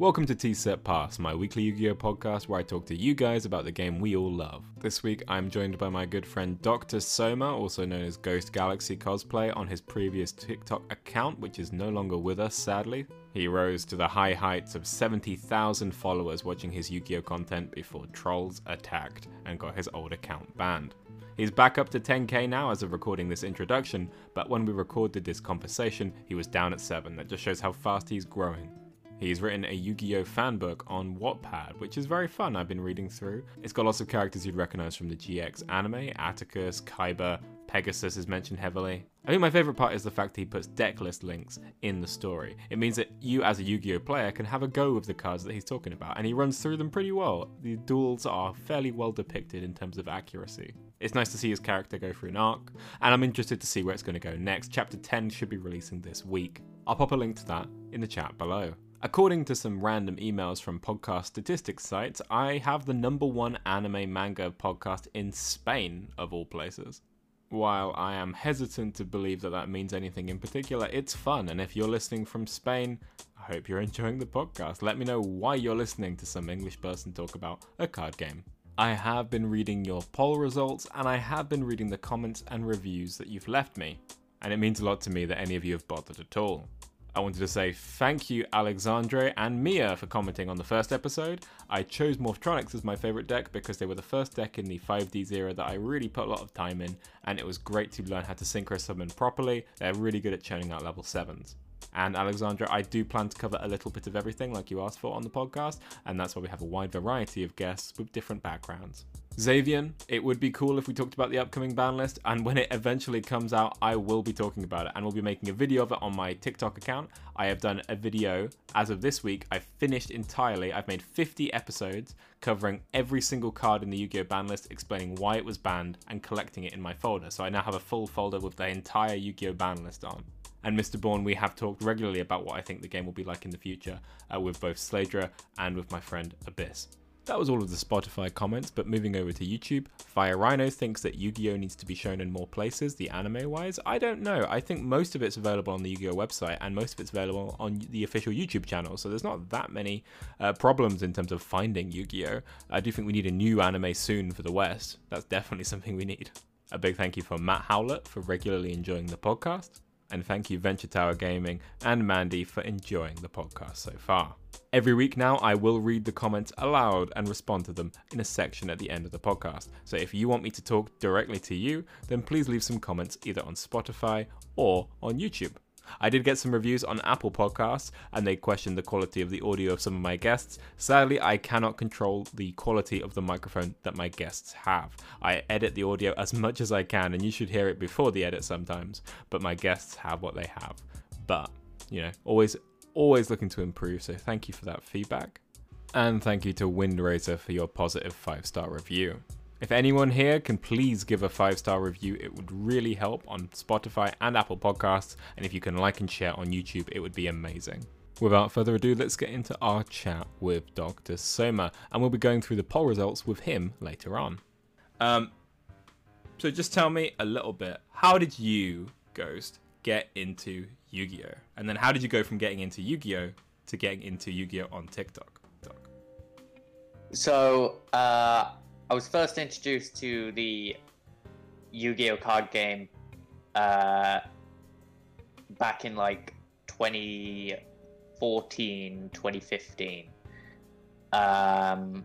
Welcome to Tea Set Pass, my weekly Yu Gi Oh podcast where I talk to you guys about the game we all love. This week I'm joined by my good friend Dr. Soma, also known as Ghost Galaxy Cosplay, on his previous TikTok account, which is no longer with us sadly. He rose to the high heights of 70,000 followers watching his Yu Gi Oh content before trolls attacked and got his old account banned. He's back up to 10k now as of recording this introduction, but when we recorded this conversation, he was down at 7. That just shows how fast he's growing. He's written a Yu Gi Oh fan book on Wattpad, which is very fun. I've been reading through. It's got lots of characters you'd recognize from the GX anime. Atticus, Kaiba, Pegasus is mentioned heavily. I think my favorite part is the fact that he puts deck list links in the story. It means that you, as a Yu Gi Oh player, can have a go with the cards that he's talking about, and he runs through them pretty well. The duels are fairly well depicted in terms of accuracy. It's nice to see his character go through an arc, and I'm interested to see where it's going to go next. Chapter 10 should be releasing this week. I'll pop a link to that in the chat below. According to some random emails from podcast statistics sites, I have the number one anime manga podcast in Spain, of all places. While I am hesitant to believe that that means anything in particular, it's fun, and if you're listening from Spain, I hope you're enjoying the podcast. Let me know why you're listening to some English person talk about a card game. I have been reading your poll results, and I have been reading the comments and reviews that you've left me, and it means a lot to me that any of you have bothered at all. I wanted to say thank you, Alexandre and Mia, for commenting on the first episode. I chose Morphtronics as my favorite deck because they were the first deck in the 5Ds era that I really put a lot of time in, and it was great to learn how to synchro summon properly. They're really good at churning out level 7s. And Alexandra, I do plan to cover a little bit of everything like you asked for on the podcast, and that's why we have a wide variety of guests with different backgrounds. Xavian, it would be cool if we talked about the upcoming ban list, and when it eventually comes out, I will be talking about it, and we'll be making a video of it on my TikTok account. I have done a video as of this week. I've finished entirely. I've made 50 episodes covering every single card in the Yu-Gi-Oh ban list, explaining why it was banned, and collecting it in my folder. So I now have a full folder with the entire Yu-Gi-Oh ban list on. And Mr. Bourne, we have talked regularly about what I think the game will be like in the future uh, with both Sladra and with my friend Abyss. That was all of the Spotify comments, but moving over to YouTube, Fire Rhino thinks that Yu Gi Oh! needs to be shown in more places, the anime wise. I don't know. I think most of it's available on the Yu Gi Oh! website and most of it's available on the official YouTube channel, so there's not that many uh, problems in terms of finding Yu Gi Oh! I do think we need a new anime soon for the West. That's definitely something we need. A big thank you for Matt Howlett for regularly enjoying the podcast and thank you Venture Tower Gaming and Mandy for enjoying the podcast so far. Every week now, I will read the comments aloud and respond to them in a section at the end of the podcast. So if you want me to talk directly to you, then please leave some comments either on Spotify or on YouTube. I did get some reviews on Apple Podcasts, and they questioned the quality of the audio of some of my guests. Sadly, I cannot control the quality of the microphone that my guests have. I edit the audio as much as I can, and you should hear it before the edit sometimes, but my guests have what they have. But, you know, always, always looking to improve, so thank you for that feedback. And thank you to Windracer for your positive five star review. If anyone here can please give a five star review, it would really help on Spotify and Apple Podcasts. And if you can like and share on YouTube, it would be amazing. Without further ado, let's get into our chat with Dr. Soma, and we'll be going through the poll results with him later on. Um, so just tell me a little bit. How did you, Ghost, get into Yu-Gi-Oh? And then how did you go from getting into Yu-Gi-Oh to getting into Yu-Gi-Oh on TikTok? So, uh, I was first introduced to the Yu-Gi-Oh card game uh, back in like 2014, 2015. Um,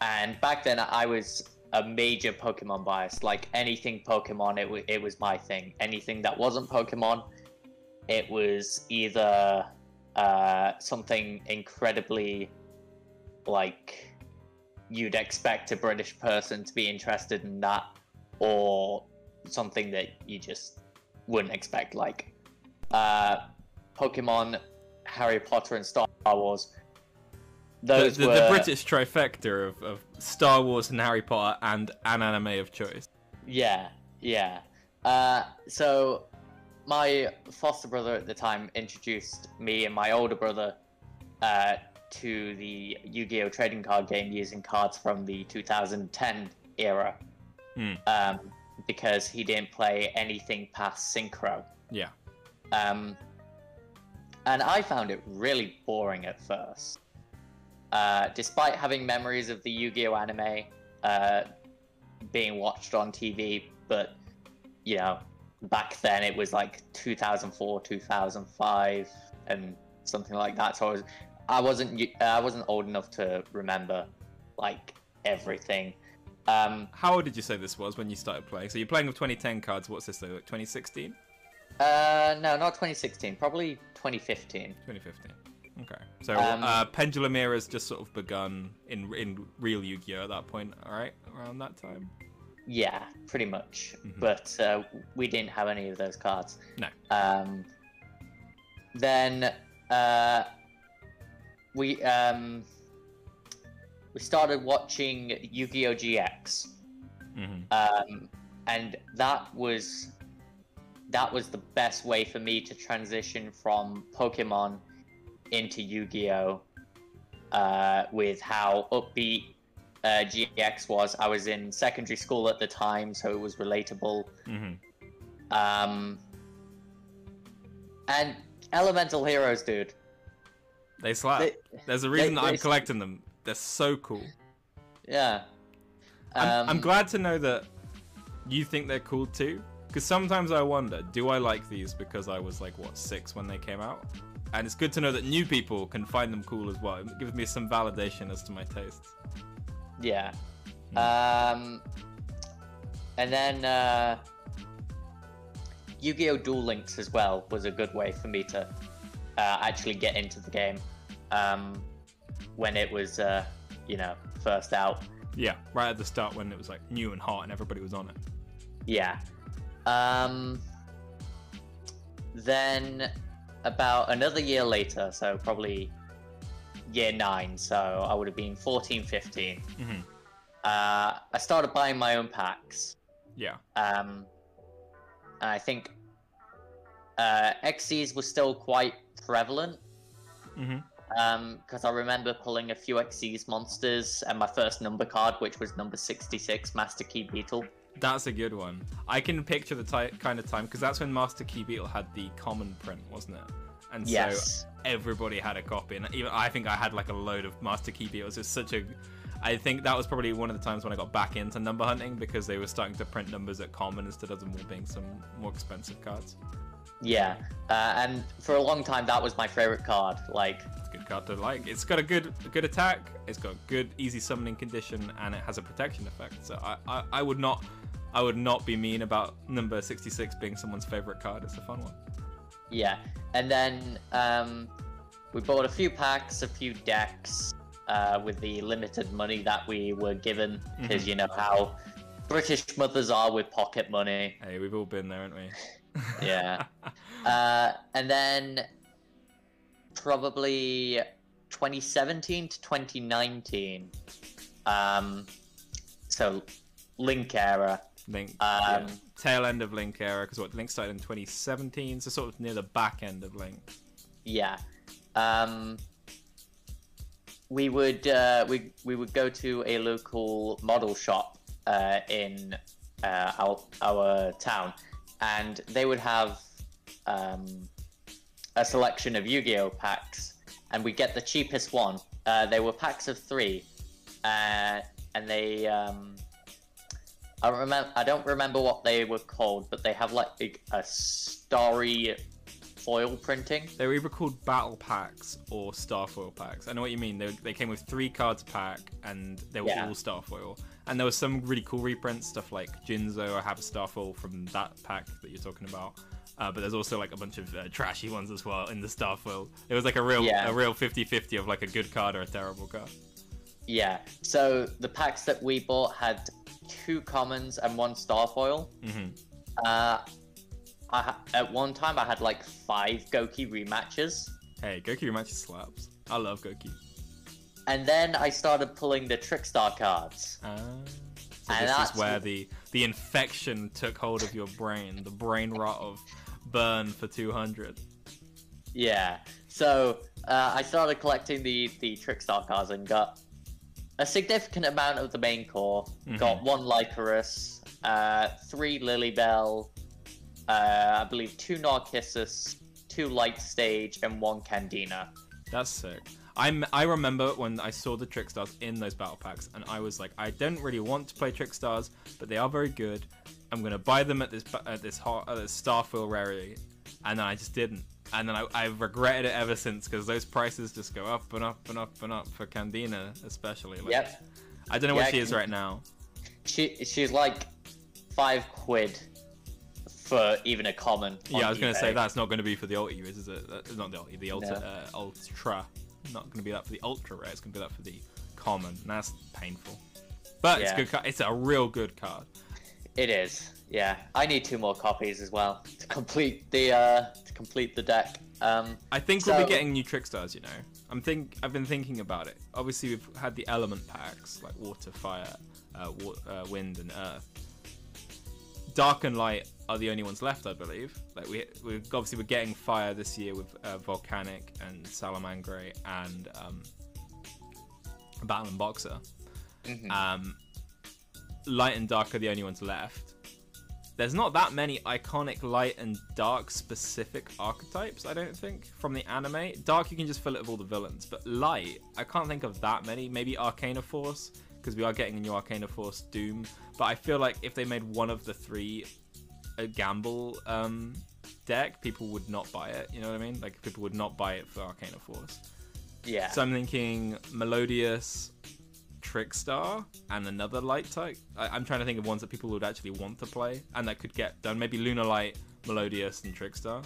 and back then I was a major Pokemon bias. Like anything Pokemon, it, w- it was my thing. Anything that wasn't Pokemon, it was either uh, something incredibly like you'd expect a British person to be interested in that, or something that you just wouldn't expect, like uh, Pokemon, Harry Potter, and Star Wars. Those the, the, were... the British trifecta of, of Star Wars and Harry Potter and an anime of choice. Yeah, yeah. Uh, so my foster brother at the time introduced me and my older brother uh, to the Yu-Gi-Oh trading card game using cards from the 2010 era, hmm. um, because he didn't play anything past Synchro. Yeah. Um, and I found it really boring at first. Uh, despite having memories of the Yu-Gi-Oh anime uh, being watched on TV, but you know, back then it was like 2004, 2005, and something like that. So I was, I wasn't, I wasn't old enough to remember like everything. Um, How old did you say this was when you started playing? So you're playing with 2010 cards. What's this? Though? Like 2016? uh, no, not 2016, probably 2015. 2015. Okay. So Um, uh, Pendulum Era's just sort of begun in in real Yu-Gi-Oh at that point. All right, around that time. Yeah, pretty much. Mhm. But uh, we didn't have any of those cards. No. Um, then uh, we um, we started watching Yu-Gi-Oh GX, hmm um, and that was that was the best way for me to transition from Pokemon into Yu-Gi-Oh. Uh, with how upbeat uh, GX was, I was in secondary school at the time, so it was relatable. hmm Um, and Elemental Heroes, dude. They slap. They- There's a reason they- I'm they- collecting them. They're so cool. Yeah. I'm, I'm Um, glad to know that you think they're cool too. Because sometimes I wonder, do I like these because I was like what six when they came out? And it's good to know that new people can find them cool as well. It gives me some validation as to my tastes. Yeah. Um, and then uh, Yu-Gi-Oh! Duel Links as well was a good way for me to uh, actually get into the game um, when it was, uh, you know, first out. Yeah, right at the start when it was like new and hot and everybody was on it. Yeah. Um, then about another year later, so probably year nine, so I would have been 14, 15. hmm Uh, I started buying my own packs. Yeah. Um, and I think uh, Xyz were still quite prevalent mm-hmm. um, because I remember pulling a few Xyz monsters and my first number card, which was number 66, Master Key Beetle. That's a good one. I can picture the ty- kind of time because that's when Master Key Beetle had the common print, wasn't it? And so Yes. everybody had a copy, and even I think I had like a load of Master Key Beetles. It's such a, I think that was probably one of the times when I got back into number hunting because they were starting to print numbers at common instead of them all being some more expensive cards. Yeah, uh, and for a long time that was my favorite card. Like, It's a good card to like. It's got a good, good attack. It's got good, easy summoning condition, and it has a protection effect. So I, I, I would not, I would not be mean about number sixty-six being someone's favorite card. It's a fun one. yeah, and then um, we bought a few packs, a few decks uh, with the limited money that we were given, because you know how British mothers are with pocket money. Hey, we've all been there, haven't we? Yeah. Uh, and then probably 2017 to 2019. Um, so Link era. Link. Um, yeah. Tail end of Link era, because what Link started in 2017, so sort of near the back end of Link. Yeah. Um, we would uh, we we would go to a local model shop uh, in uh, our our town, and they would have um, a selection of Yu-Gi-Oh packs, and we get the cheapest one. Uh, they were packs of three, uh, and they um, I remember I don't remember what they were called, but they have like a starry foil printing. They were either called battle packs or starfoil packs. I know what you mean. They, they came with three cards a pack, and they were Yeah. all starfoil. And there was some really cool reprints, stuff like Jinzo. I have a starfoil from that pack that you're talking about. Uh, but there's also like a bunch of uh, trashy ones as well in the starfoil. It was like a real Yeah. a real 50-50 of like a good card or a terrible card. Yeah. So the packs that we bought had two commons and one starfoil. hmm Uh, I ha- at one time I had like five Goki rematches, Hey, Goki rematches slaps. I love Goku. And then I started pulling the Trickstar cards. Ah. So And this is where the the infection took hold of your brain, the brain rot of burn for 200. Yeah. So uh, I started collecting the the Trickstar cards and got a significant amount of the main core. Mhm. Got one Lycoris, uh, three Lilybell, uh, I believe two Narcissus, two Light Stage, and one Candina. That's sick. I'm, I remember when I saw the Trick Stars in those battle packs, and I was like, I don't really want to play Trick Stars, but they are very good. I'm gonna buy them at this at this at this starfoil rarity, and then I just didn't. And then I, I've regretted it ever since because those prices just go up and up and up and up for Candina, especially. Like, Yep. I don't know Yeah, what she is right now. She she's like five quid for even a common. Yeah, I was gonna say that's not gonna be for the ultra users, is it? That's not the ultra, the ultra, No. uh, ultra. Not gonna be that for the ultra rare. It's gonna be that for the common. And that's painful. But it's good. Card. It's a real good card. It is. Yeah, I need two more copies as well to complete the uh to complete the deck. Um, I think we'll be getting new trick stars. You know, I'm think I've been thinking about it. Obviously, we've had the element packs like water, fire, uh, wa- uh, wind, and earth. Dark and light are the only ones left, I believe. Like we, we obviously we're getting fire this year with uh, volcanic and Salamangreat and um, Battlin' Boxer. mhm. Um, light and dark are the only ones left. There's not that many iconic light and dark specific archetypes, I don't think, from the anime. Dark, you can just fill it with all the villains, but light, I can't think of that many. Maybe Arcana Force, because we are getting a new Arcana Force Doom. But I feel like if they made one of the three a gamble um, deck, people would not buy it. You know what I mean? Like people would not buy it for Arcana Force. yeah. So I'm thinking Melodious, Trickstar, and another light type. I, I'm trying to think of ones that people would actually want to play and that could get done. Maybe Lunar Light, Melodious, and Trickstar.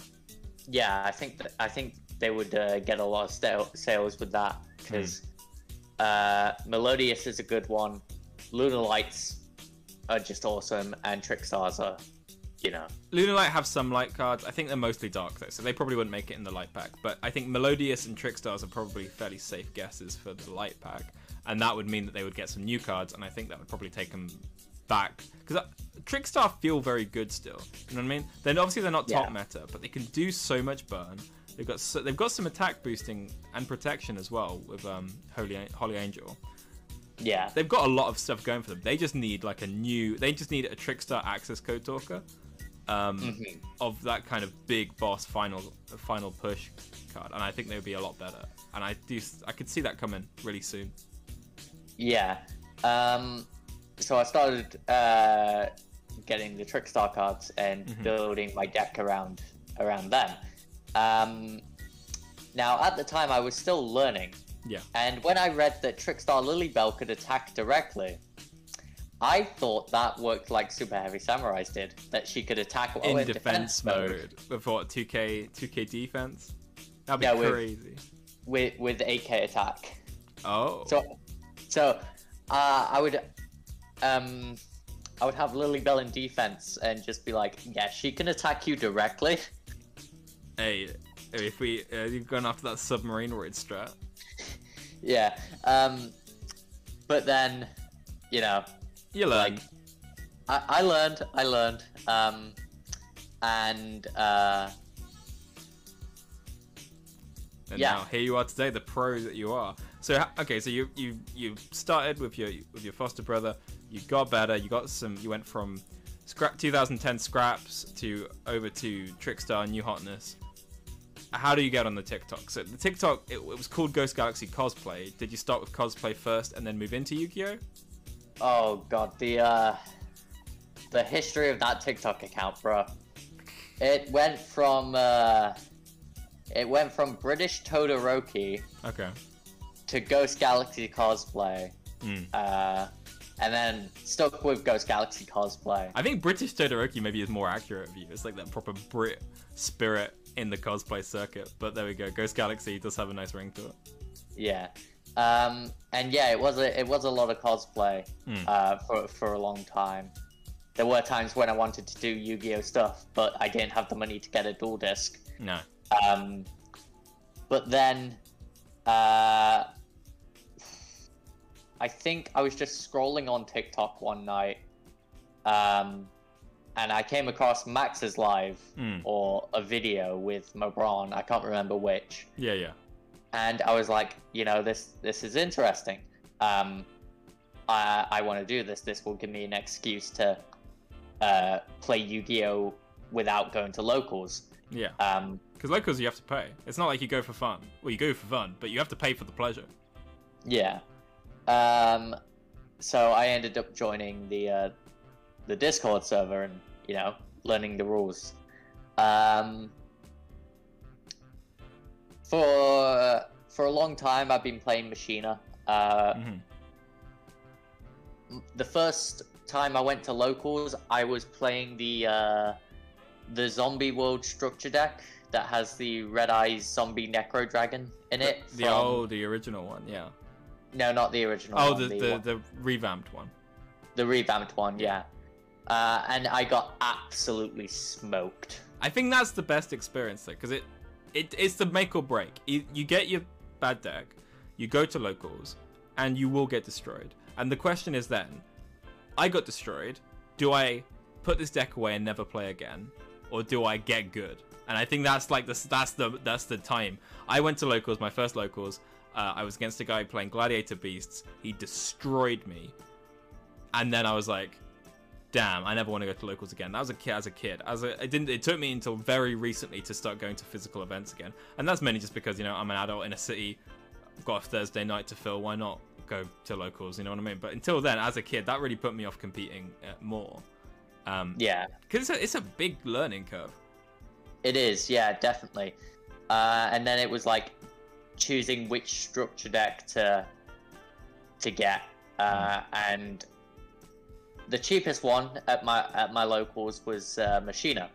Yeah, I think that, I think they would uh, get a lot of sta- sales with that because uh, Melodious is a good one. Lunar Lights are just awesome, and Trickstars are, you know, Lunar Light have some light cards. I think they're mostly dark though, so they probably wouldn't make it in the light pack. But I think Melodious and Trickstars are probably fairly safe guesses for the light pack, and that would mean that they would get some new cards, and I think that would probably take them back because Trickstar feel very good still. You know what I mean? Then obviously they're not top Yeah. meta, but they can do so much burn. They've got so, they've got some attack boosting and protection as well with um, Holy Holy Angel. yeah, They've got a lot of stuff going for them. They just need like a new. They just need a Trickstar access code talker. Um, Mhm. of that kind of big boss final final push card, and I think they would be a lot better. And I do I could see that coming really soon. yeah. Um, so I started uh, getting the Trickstar cards and Mhm. building my deck around around them. Um, now, at the time, I was still learning. Yeah. And when I read that Trickstar Lilybell could attack directly, I thought that worked like Super Heavy Samurais did. That she could attack while in defense, mode. with what 2k 2k defense. That'd be Yeah, with- crazy. with with AK attack. Oh, So, so uh, I would, um, I would have Lilybell in defense and just be like, yeah, she can attack you directly. Hey, if we uh, you've gone after that submarine raid strat. yeah. Um, but then, you know, You learn. like I, I learned i learned um and uh And Yeah. now here you are today, the pro that you are. So okay, so you you you started with your with your foster brother. You got better. You got some. You went from scrap 2010 scraps to over to Trickstar New Hotness. How do you get on the TikTok? So the TikTok it, it was called Ghost Galaxy Cosplay. Did you start with cosplay first and then move into Yu-Gi-Oh? oh god the uh the history of that tiktok account bro it went from uh it went from british todoroki Okay. to ghost galaxy cosplay Mm. uh and then stuck with ghost galaxy cosplay I think British Todoroki maybe is more accurate of you. It's like that proper Brit spirit in the cosplay circuit. But there we go. Ghost Galaxy does have a nice ring to it. Yeah. Um, and yeah, it was a it was a lot of cosplay Hmm. uh, for for a long time. There were times when I wanted to do Yu-Gi-Oh stuff, but I didn't have the money to get a duel disk. No. Um, but then, uh, I think I was just scrolling on TikTok one night, um, and I came across Max's live Mm. or a video with Mobron. I can't remember which Yeah, yeah. and I was like, you know, this this is interesting. Um, I I want to do this. This will give me an excuse to uh, play Yu-Gi-Oh without going to locals. Yeah. Um, Because locals you have to pay. It's not like you go for fun. Well, you go for fun, but you have to pay for the pleasure. Yeah. Um, so I ended up joining the uh, the Discord server and you know learning the rules. Um, for for a long time, I've been playing Machina. Uh, hmm the first time I went to locals, I was playing the uh, the Zombie World structure deck that has the Red Eyes Zombie Necro Dragon in it. The from- old, the original one, yeah. no, not the original. Oh, one, the the, one- the revamped one. the revamped one, yeah. Uh, and I got absolutely smoked. I think that's the best experience though, because it, it it's the make or break. You, you get your bad deck, you go to locals, and you will get destroyed. And the question is then, I got destroyed. Do I put this deck away and never play again, or do I get good? And I think that's like the that's the that's the time. I went to locals, my first locals. Uh, I was against a guy playing Gladiator Beasts. He destroyed me, and then I was like, damn, I never want to go to locals again. That was a kid as a kid. As a, it didn't. It took me until very recently to start going to physical events again, and that's mainly just because you know I'm an adult in a city. I've got a Thursday night to fill. Why not go to locals? You know what I mean? But until then, as a kid, that really put me off competing uh, more. Um, Yeah, because it's a, it's a big learning curve. it is. Yeah, definitely. Uh, and then it was like choosing which structure deck to to get, uh, and the cheapest one at my at my locals was uh, Machina.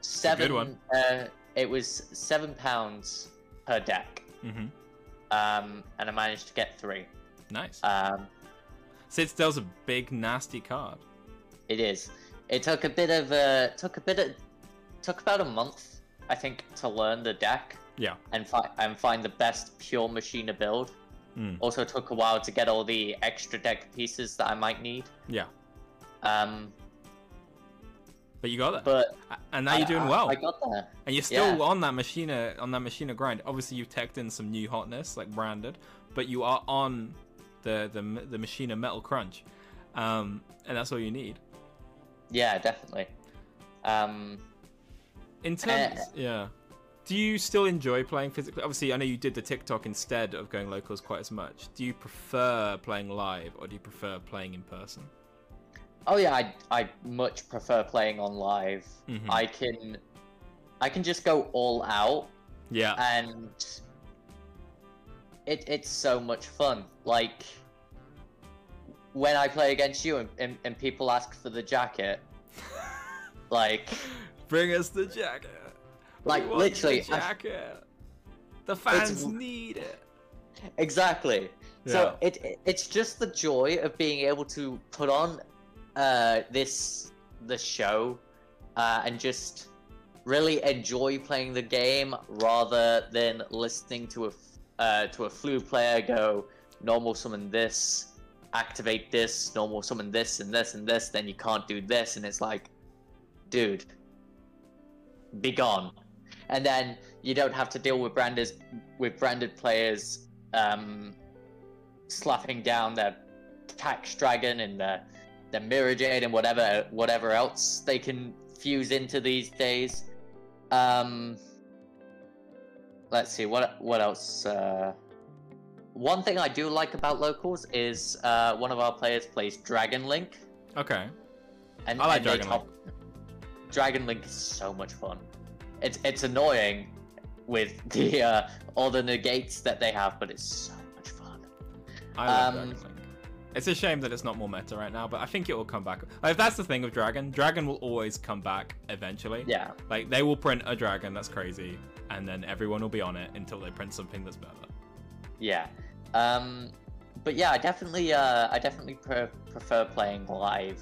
Seven. one. Uh, it was seven pounds per deck, hmm um, and I managed to get three. Nice. Um, Citadel's a big nasty card. It is. It took a bit of uh took a bit of took about a month, I think, to learn the deck Yeah. and find and find the best pure machina build. Mm. Also took a while to get all the extra deck pieces that I might need. Yeah. Um, But you got that. but and now I- you're doing I- well. I got there. And you're still Yeah. on that machina on that machina grind. Obviously, you've teched in some new hotness like branded, but you are on the the the machina metal crunch, um, and that's all you need. Yeah, definitely. Um, In terms, yeah. Do you still enjoy playing physically? Obviously, I know you did the TikTok instead of going locals quite as much. Do you prefer playing live or do you prefer playing in person? oh yeah, I I much prefer playing on live. Mhm. I can I can just go all out Yeah. and it, it's so much fun. Like when I play against you and, and, and people ask for the jacket, like Bring us the jacket. We Like, want literally, the I- jacket. The fans need it. exactly. So it, it it's just the joy of being able to put on uh, this the show uh, and just really enjoy playing the game rather than listening to a f- uh, to a Floo player go normal summon this, activate this, normal summon this and this and this, then you can't do this, and it's like, dude, be gone. And then you don't have to deal with branded with branded players um, slapping down their tax dragon and their their mirror jade and whatever whatever else they can fuse into these days. Um, let's see what what else. Uh, one thing I do like about locals is uh, one of our players plays Dragon Link, Okay. and I like and Dragon top- Dragon Link is so much fun. It's it's annoying with the uh, all the negates that they have, but it's so much fun. I love Um, Dragon Link. It's a shame that it's not more meta right now, but I think it will come back. Like, that's the thing with Dragon. Dragon will always come back eventually. Yeah, Like they will print a dragon that's crazy, and then everyone will be on it until they print something that's better. yeah. Um, but yeah, I definitely uh, I definitely pre- prefer playing live.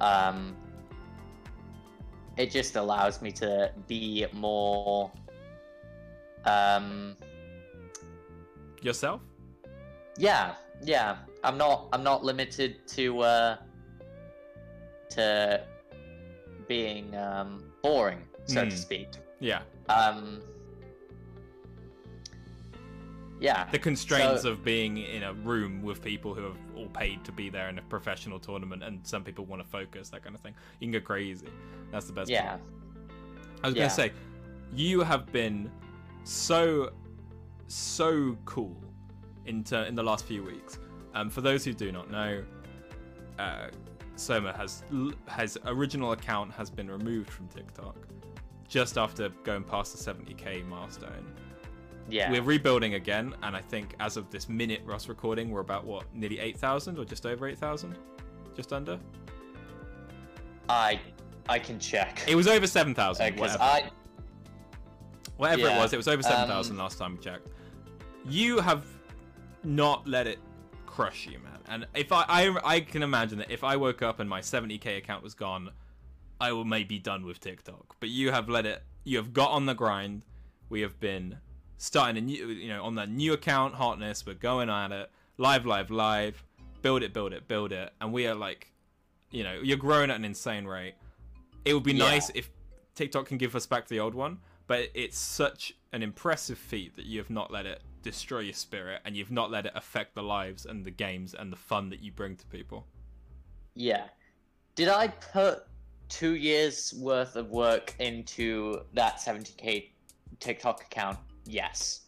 Um, it just allows me to be more. Um, Yourself? yeah, yeah. I'm not I'm not limited to uh, to being um, boring, so Hmm. to speak. Yeah. Um, yeah, The constraints So- of being in a room with people who have all paid to be there in a professional tournament, and some people want to focus, that kind of thing. You can go crazy. That's the best. yeah. part. I was yeah. gonna say, you have been so so cool in ter- in the last few weeks. Um, for those who do not know, uh, Soma has has original account has been removed from TikTok just after going past the 70k milestone. Yeah. We're rebuilding again, and I think as of this minute, Ross recording, we're about what nearly 8,000 or just over 8,000, just under. I I can check. It was over 7,000. because whatever. I Whatever it was, it was over 7,000 um, last time we checked. You have not let it crush you, man. And if I, I, I can imagine that if I woke up and my 70k account was gone, I will maybe be done with TikTok. But you have let it, you have got on the grind. We have been starting a new, you know, on that new account, hotness. We're going at it, live, live, live. Build it, build it, build it. And we are like, you know, you're growing at an insane rate. It would be Yeah. nice if TikTok can give us back the old one, but it's such an impressive feat that you have not let it destroy your spirit and you've not let it affect the lives and the games and the fun that you bring to people. yeah. Did I put two years worth of work into that 70k TikTok account? Yes.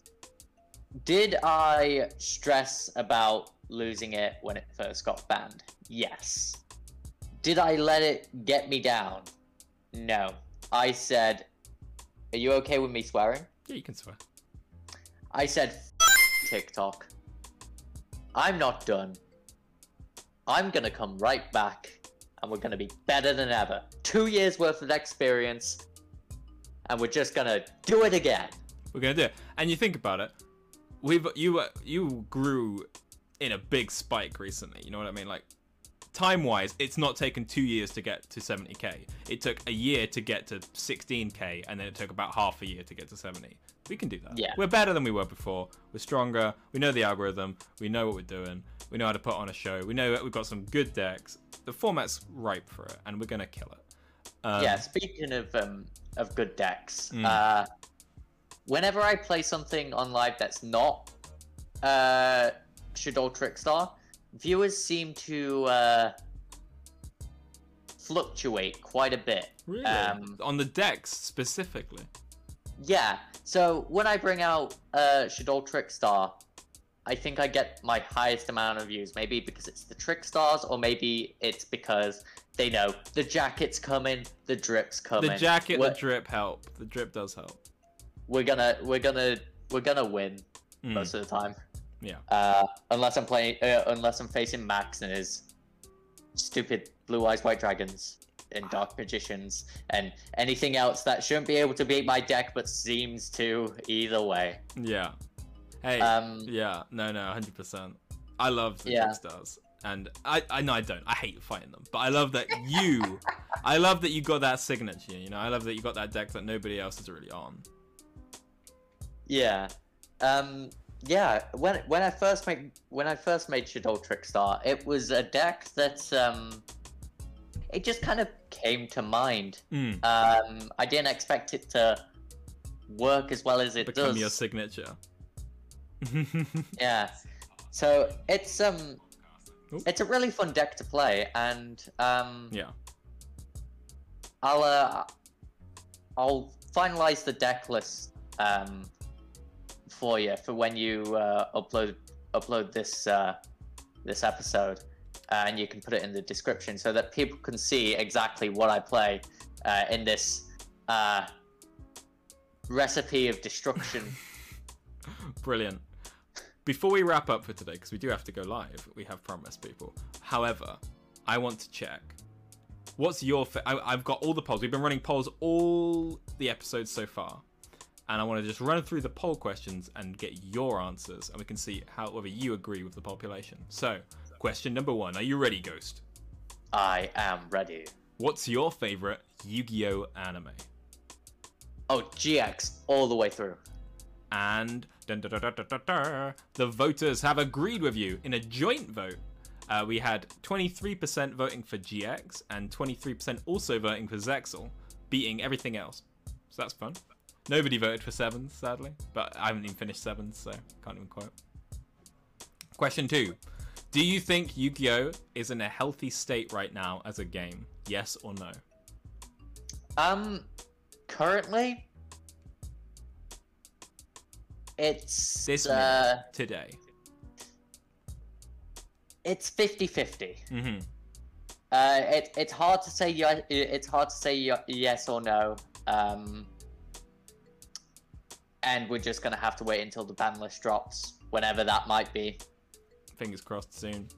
Did I stress about losing it when it first got banned? Yes. Did I let it get me down? No. I said, Are you okay with me swearing? Yeah, you can swear. I said, "F- TikTok. I'm not done. I'm gonna come right back, and we're gonna be better than ever. Two years worth of experience, and we're just gonna do it again. We're gonna do it. And you think about it, we've you uh, you grew in a big spike recently. You know what I mean? Like time wise, it's not taken two years to get to 70k. It took a year to get to 16k, and then it took about half a year to get to 70. We can do that. Yeah. We're better than we were before. We're stronger. We know the algorithm. We know what we're doing. We know how to put on a show. We know that we've got some good decks. The format's ripe for it, and we're gonna kill it. Um, yeah. Speaking of um of good decks, Mm. uh, whenever I play something on live that's not uh Shadow Trickstar, viewers seem to uh fluctuate quite a bit. Really? Um, on the decks specifically. Yeah. So when I bring out uh Shadow Trickstar, I think I get my highest amount of views. Maybe because it's the Trickstars, or maybe it's because they know the jacket's coming, the drip's coming. The jacket, we're, the drip help. The drip does help. We're gonna, we're gonna, we're gonna win Mm, most of the time. Yeah. Uh, unless I'm playing, uh, unless I'm facing Max and his stupid blue eyes white dragons and dark magicians and anything else that shouldn't be able to beat my deck but seems to either way. Yeah. Hey. Um, yeah. No. No. Hundred percent. I love the Yeah. stars, and I. I know I don't. I hate fighting them, but I love that you. I love that you got that signature. You know. I love that you got that deck that nobody else is really on. Yeah. Um yeah, when when I first made when I first made Shadow Trickstar, it was a deck that um it just kind of came to mind. Mm, Um I didn't expect it to work as well as it become does. your signature. Yeah. So it's um Oop. it's a really fun deck to play and um yeah. I'll uh, I'll finalize the deck list um, for you for when you uh, upload upload this uh, this episode, and you can put it in the description so that people can see exactly what I play uh, in this uh, recipe of destruction. Brilliant. Before we wrap up for today, because we do have to go live, we have promised people. However, I want to check. What's your? Fa- I, I've got all the polls. We've been running polls all the episodes so far, and I want to just run through the poll questions and get your answers, and we can see how whether you agree with the population. So, question number one: Are you ready, Ghost? I am ready. What's your favorite Yu-Gi-Oh anime? Oh, GX all the way through. And dun, dun, dun, the voters have agreed with you in a joint vote. Uh, we had 23% voting for GX and 23% also voting for Zexal, beating everything else. So that's fun. Nobody voted for sevens, sadly, but I haven't even finished sevens, so can't even quote. Question two Do you think Yu Gi Oh! is in a healthy state right now as a game? Yes or no? Um, currently, It's This uh, today. it's 50-50. Mm-hmm. Uh, it, it's hard to say. ye- It's hard to say yes or no. Um, and we're just gonna have to wait until the ban list drops, whenever that might be. Fingers crossed soon.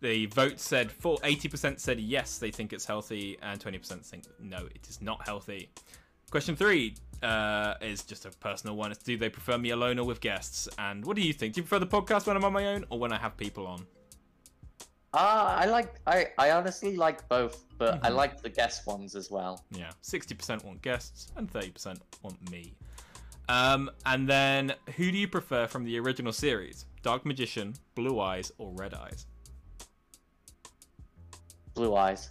The vote said for 80% said yes, they think it's healthy, and 20% think no, it is not healthy. Question three uh, is just a personal one. It's do they prefer me alone or with guests? And what do you think? Do you prefer the podcast when I'm on my own or when I have people on? Uh, I like. I, I honestly like both, but I Mhm. like the guest ones as well. Yeah, 60% want guests and 30% want me. Um, and then who do you prefer from the original series? Dark Magician, Blue Eyes, or Red Eyes? Blue eyes.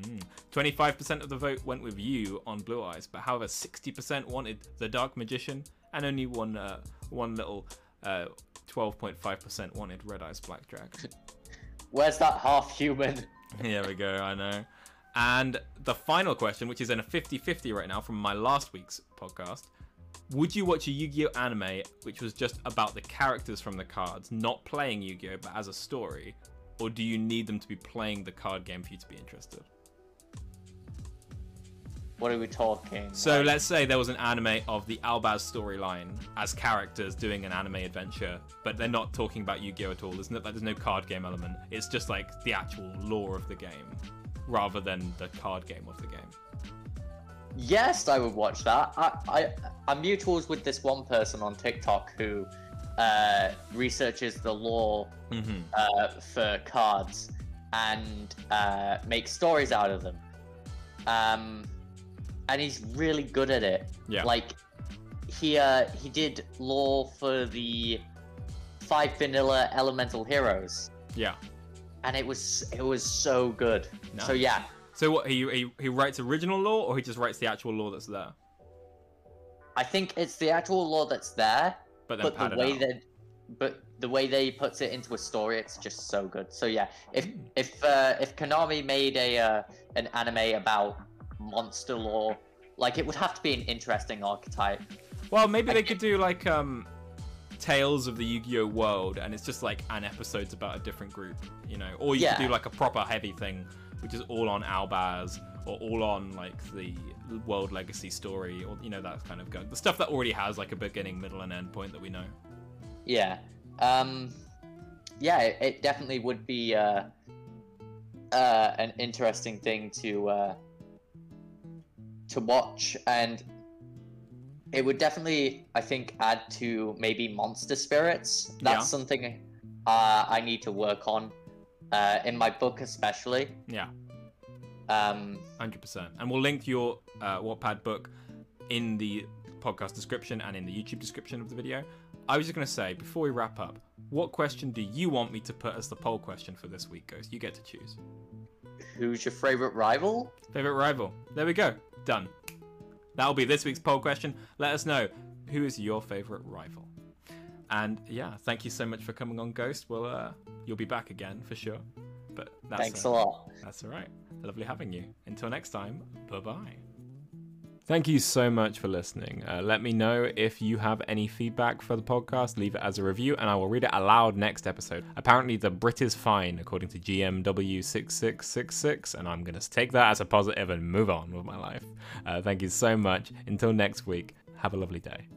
Mm. 25% of the vote went with you on Blue Eyes, but however, 60% wanted the Dark Magician, and only one uh, one little uh, 12.5% wanted Red Eyes Blackjack. Where's that half human? Here we go, I know. And the final question, which is in a 50 50 right now from my last week's podcast Would you watch a Yu Gi Oh anime which was just about the characters from the cards, not playing Yu Gi Oh, but as a story? Or do you need them to be playing the card game for you to be interested? What are we talking? So Like, let's say there was an anime of the Albaz storyline as characters doing an anime adventure, but they're not talking about Yu-Gi-Oh at all. There's no, like, there's no card game element. It's just like the actual lore of the game, rather than the card game of the game. Yes, I would watch that. I, I I'm mutuals with this one person on TikTok who uh, researches the lore Mm-hmm. uh, for cards and uh, makes stories out of them. Um, and he's really good at it. Yeah. Like he uh, he did lore for the five vanilla elemental heroes, Yeah. and it was it was so good. So yeah, So what? He, he he writes original lore, or he just writes the actual lore that's there, I think it's the actual lore that's there, but then but the way out. that but the way they puts it into a story it's just so good so yeah if Mm. if uh, if konami made a uh, an anime about monster lore, like it would have to be an interesting archetype Well, maybe they could do like um, Tales of the Yu-Gi-Oh world, and it's just like an episode's about a different group, you know. Or you Yeah. could do like a proper heavy thing, which is all on Albaz or all on like the World Legacy story, or you know that kind of go. The stuff that already has like a beginning, middle, and end point that we know. yeah um yeah it, it definitely would be uh uh an interesting thing to uh to watch and it would definitely i think add to maybe monster spirits that's Yeah. something uh, i need to work on uh, in my book especially Yeah, um, hundred percent. And we'll link your uh, Wattpad book in the podcast description and in the YouTube description of the video. I was just gonna say before we wrap up, what question do you want me to put as the poll question for this week, Ghost? You get to choose. who's your favorite rival Favorite rival. There we go. Done. That'll be this week's poll question. Let us know who is your favorite rival. And yeah, thank you so much for coming on, Ghost. Well, uh, you'll be back again for sure. But that's thanks uh, a lot That's all right. Lovely having you. Until next time. Bye bye. Thank you so much for listening. Uh, let me know if you have any feedback for the podcast. Leave it as a review, and I will read it aloud next episode. Apparently, the Brit is fine, according to GMW6666, and I'm going to take that as a positive and move on with my life. Uh, thank you so much. Until next week, have a lovely day.